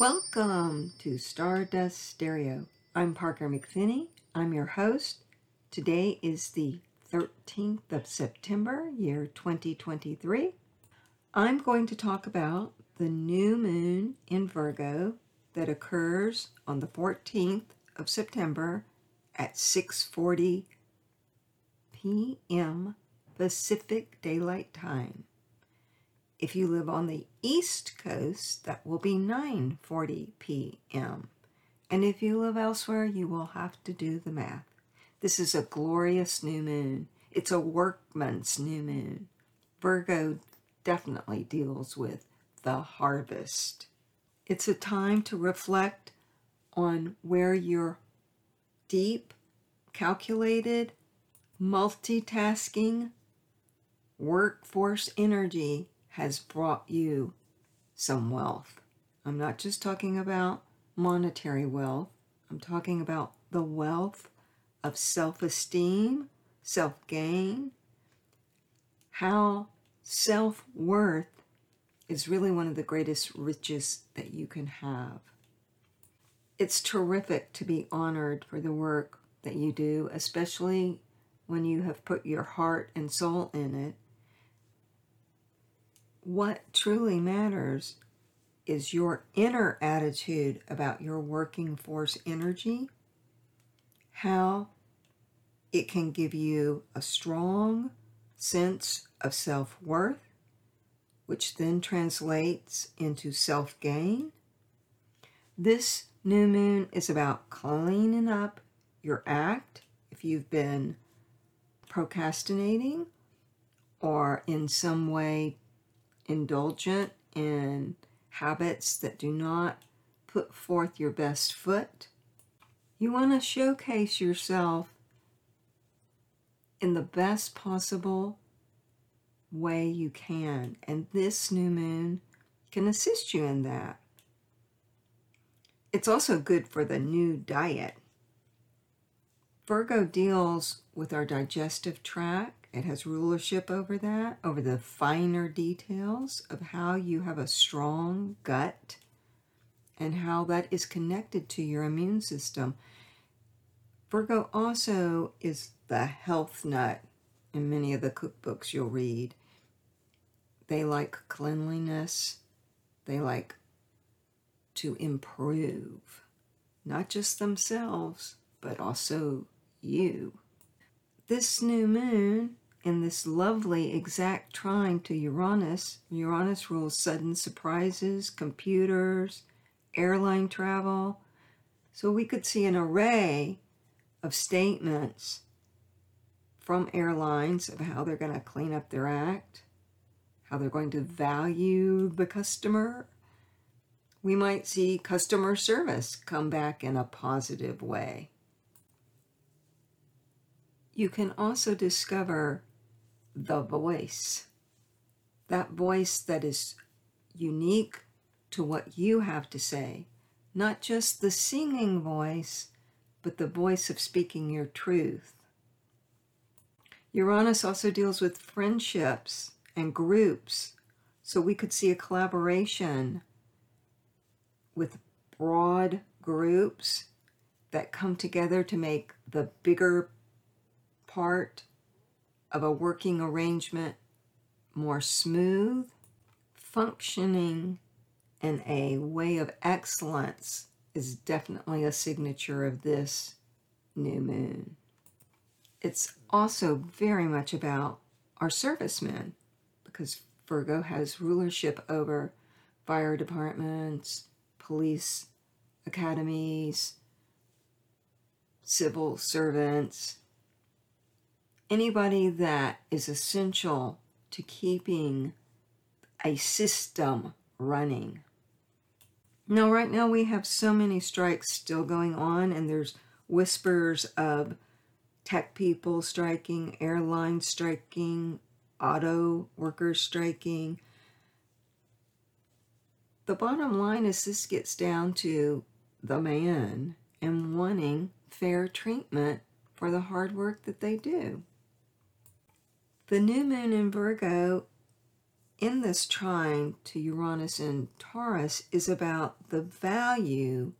Welcome to Stardust Stereo. I'm Parker McPhinney. I'm your host. Today is the 13th of September, year 2023. I'm going to talk about the new moon in Virgo that occurs on the 14th of September at 6:40 p.m. Pacific Daylight Time. If you live on the East Coast, that will be 9:40 p.m. And if you live elsewhere, you will have to do the math. This is a glorious new moon. It's a workman's new moon. Virgo definitely deals with the harvest. It's a time to reflect on where your deep, calculated, multitasking workforce energy has brought you some wealth. I'm not just talking about monetary wealth, I'm talking about the wealth of self esteem, self gain, how self worth is really one of the greatest riches that you can have. It's terrific to be honored for the work that you do, especially when you have put your heart and soul in it what truly matters is your inner attitude about your working force energy, how it can give you a strong sense of self worth, which then translates into self gain. This new moon is about cleaning up your act if you've been procrastinating or in some way indulgent in habits that do not put forth your best foot. You want to showcase yourself in the best possible way you can, and this new moon can assist you in that. It's also good for the new diet. Virgo deals with our digestive tract it has rulership over that, over the finer details of how you have a strong gut and how that is connected to your immune system. Virgo also is the health nut in many of the cookbooks you'll read. They like cleanliness, they like to improve, not just themselves, but also you. This new moon in this lovely exact trine to Uranus. Uranus rules sudden surprises, computers, airline travel. So we could see an array of statements from airlines of how they're going to clean up their act, how they're going to value the customer. We might see customer service come back in a positive way. You can also discover the voice. That voice that is unique to what you have to say, not just the singing voice, but the voice of speaking your truth. Uranus also deals with friendships and groups, so we could see a collaboration with broad groups that come together to make the bigger part of a working arrangement more smooth, functioning, and a way of excellence is definitely a signature of this new moon. It's also very much about our servicemen because Virgo has rulership over fire departments, police academies, civil servants, anybody that is essential to keeping a system running. Now, right now, we have so many strikes still going on, and there's whispers of tech people striking, airlines striking, auto workers striking. The bottom line is this gets down to the man and wanting fair treatment for the hard work that they do. The new moon in Virgo in this trine to Uranus and Taurus is about the value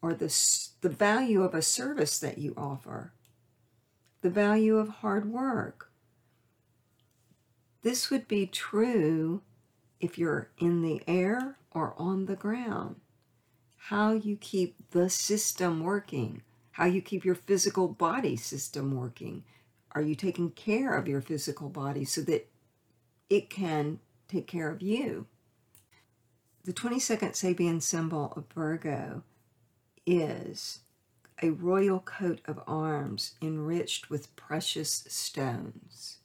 or the, the value of a service that you offer, the value of hard work. This would be true if you're in the air or on the ground. How you keep the system working, how you keep your physical body system working. Are you taking care of your physical body so that it can take care of you? The 22nd Sabian symbol of Virgo is a royal coat of arms enriched with precious stones.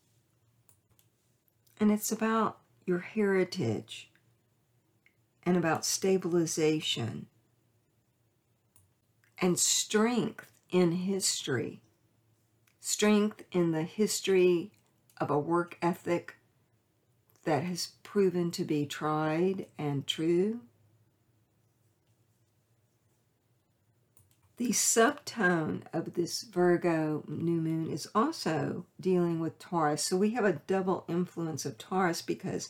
And it's about your heritage and about stabilization and strength in history, strength in the history of a work ethic that has proven to be tried and true The subtone of this Virgo new moon is also dealing with Taurus. So we have a double influence of Taurus because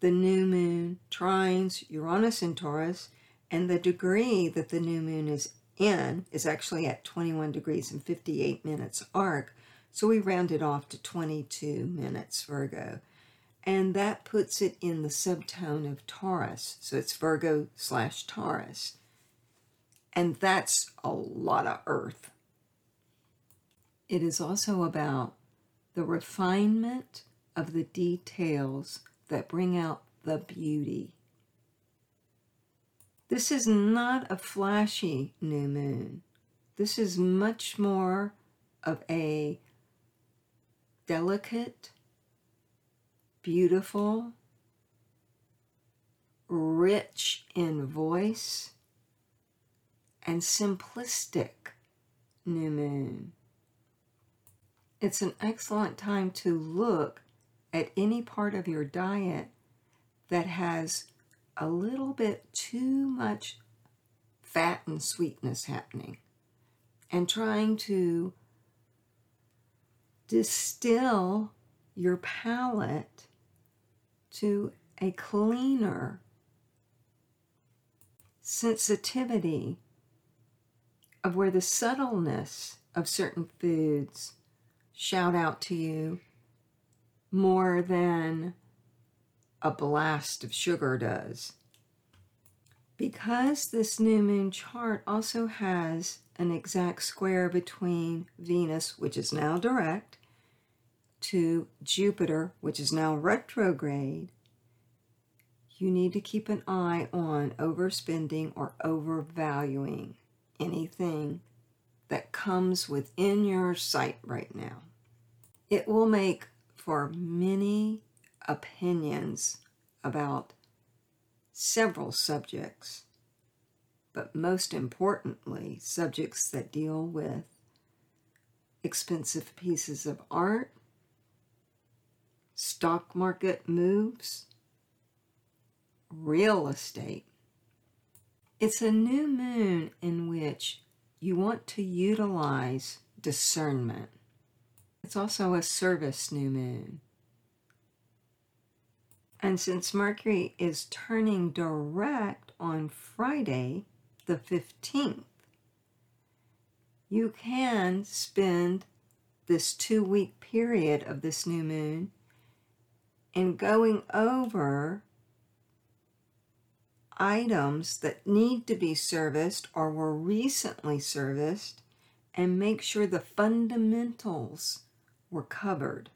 the new moon trines Uranus in Taurus, and the degree that the new moon is in is actually at 21 degrees and 58 minutes arc. So we round it off to 22 minutes Virgo. And that puts it in the subtone of Taurus. So it's Virgo slash Taurus. And that's a lot of earth. It is also about the refinement of the details that bring out the beauty. This is not a flashy new moon. This is much more of a delicate, beautiful, rich in voice, and simplistic new moon. It's an excellent time to look at any part of your diet that has a little bit too much fat and sweetness happening and trying to distill your palate to a cleaner sensitivity of where the subtleness of certain foods shout out to you more than a blast of sugar does. Because this new moon chart also has an exact square between Venus, which is now direct, to Jupiter, which is now retrograde, you need to keep an eye on overspending or overvaluing anything that comes within your sight right now. It will make for many opinions about several subjects, but most importantly, subjects that deal with expensive pieces of art, stock market moves, real estate, it's a new moon in which you want to utilize discernment. It's also a service new moon. And since Mercury is turning direct on Friday, the 15th, you can spend this two week period of this new moon in going over items that need to be serviced or were recently serviced and make sure the fundamentals were covered.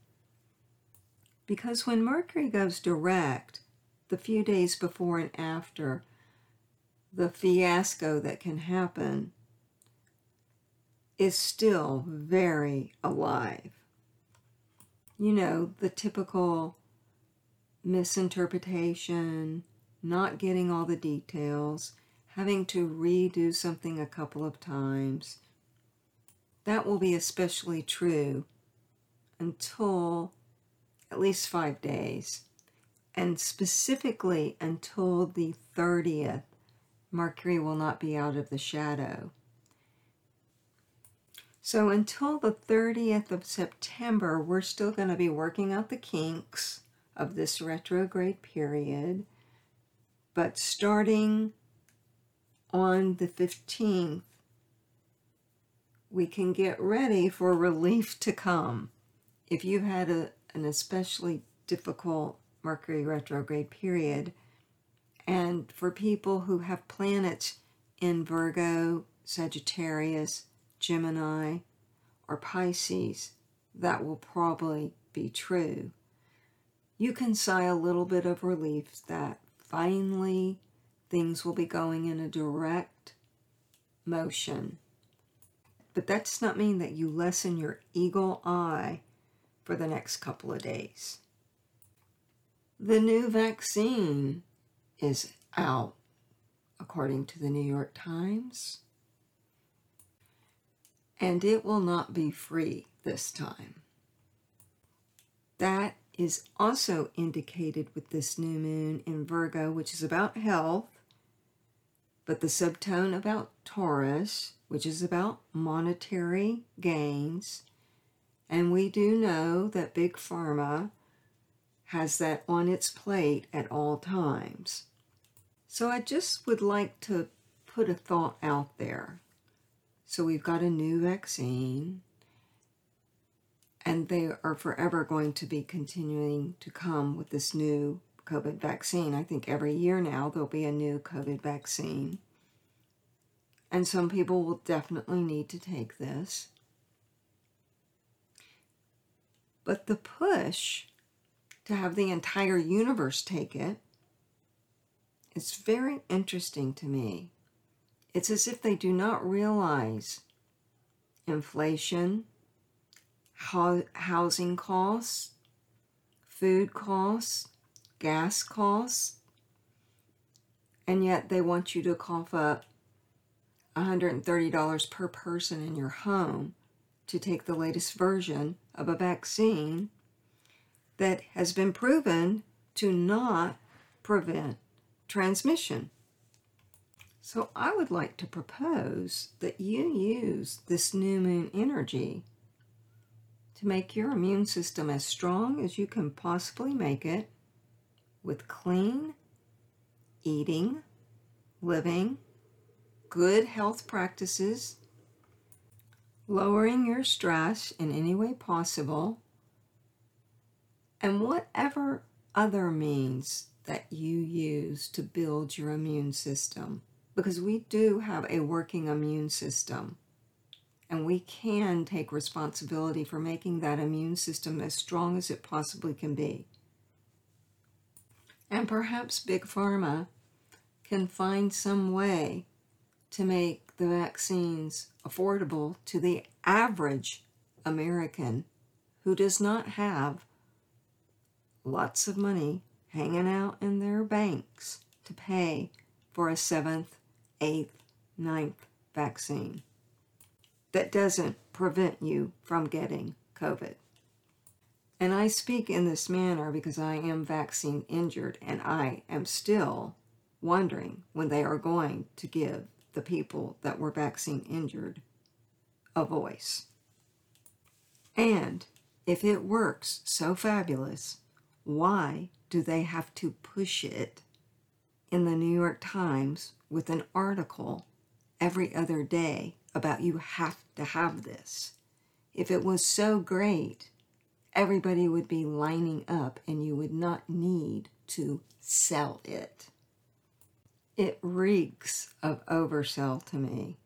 Because when Mercury goes direct, the few days before and after, the fiasco that can happen is still very alive. You know, the typical misinterpretation, not getting all the details, having to redo something a couple of times. That will be especially true until at least five days, and specifically until the 30th. Mercury will not be out of the shadow. So until the 30th of September, we're still going to be working out the kinks of this retrograde period. But starting on the 15th, we can get ready for relief to come. If you had a, an especially difficult Mercury retrograde period, and for people who have planets in Virgo, Sagittarius, Gemini, or Pisces, that will probably be true. You can sigh a little bit of relief that finally things will be going in a direct motion. But that does not mean that you lessen your eagle eye for the next couple of days. The new vaccine is out, according to the New York Times, and it will not be free this time. That is also indicated with this new moon in Virgo, which is about health, but the subtone about Taurus, which is about monetary gains. And we do know that Big Pharma has that on its plate at all times. So I just would like to put a thought out there. So we've got a new vaccine, and they are forever going to be continuing to come with this new COVID vaccine. I think every year now there'll be a new COVID vaccine. And some people will definitely need to take this. But the push to have the entire universe take it is very interesting to me. It's as if they do not realize inflation, housing costs, food costs, gas costs, and yet they want you to cough up $130 per person in your home to take the latest version of a vaccine that has been proven to not prevent transmission. So I would like to propose that you use this new moon energy to make your immune system as strong as you can possibly make it with clean eating, living, good health practices, lowering your stress in any way possible, and whatever other means that you use to build your immune system. Because we do have a working immune system. And we can take responsibility for making that immune system as strong as it possibly can be. And perhaps Big Pharma can find some way to make the vaccines affordable to the average American who does not have lots of money hanging out in their banks to pay for a seventh, eighth, ninth vaccine that doesn't prevent you from getting COVID. And I speak in this manner because I am vaccine injured and I am still wondering when they are going to give the people that were vaccine injured a voice. And if it works so fabulous, why do they have to push it in the New York Times with an article every other day about you have to have this? If it was so great, everybody would be lining up and you would not need to sell it. It reeks of oversell to me.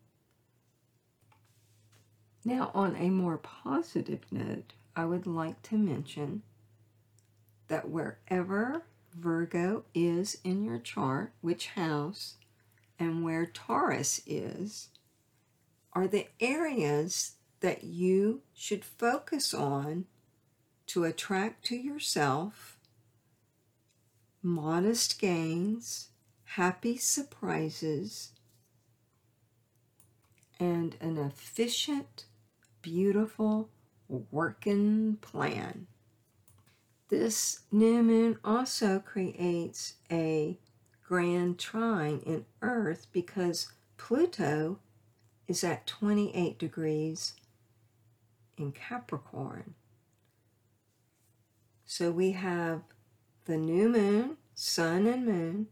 Now, on a more positive note, I would like to mention that wherever Virgo is in your chart, which house, and where Taurus is, are the areas that you should focus on to attract to yourself modest gains, happy surprises, and an efficient, beautiful working plan. This new moon also creates a grand trine in Earth because Pluto is at 28 degrees in Capricorn. So we have the new moon, sun and moon,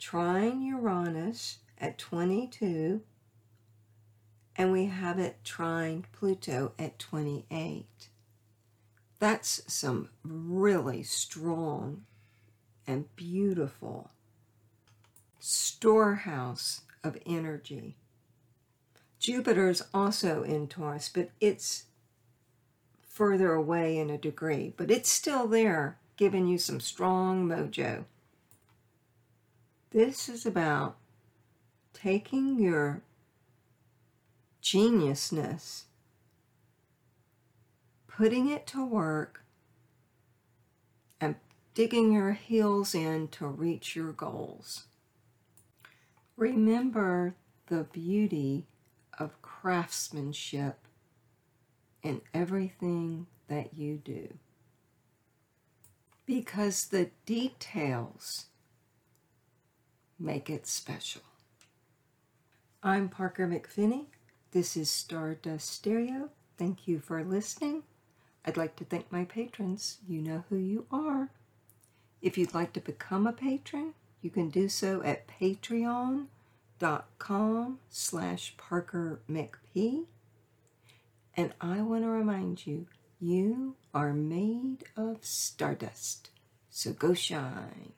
trine Uranus at 22, and we have it trine Pluto at 28. That's some really strong and beautiful storehouse of energy. Jupiter is also in Taurus, but it's further away in a degree, but it's still there, giving you some strong mojo. This is about taking your geniusness, putting it to work, and digging your heels in to reach your goals. Remember the beauty of craftsmanship in everything that you do. Because the details make it special. I'm Parker McPhinney. This is Stardust Stereo. Thank you for listening. I'd like to thank my patrons. You know who you are. If you'd like to become a patron, you can do so at patreon.com slash Parker McP. And I want to remind you, you are made of stardust. So go shine.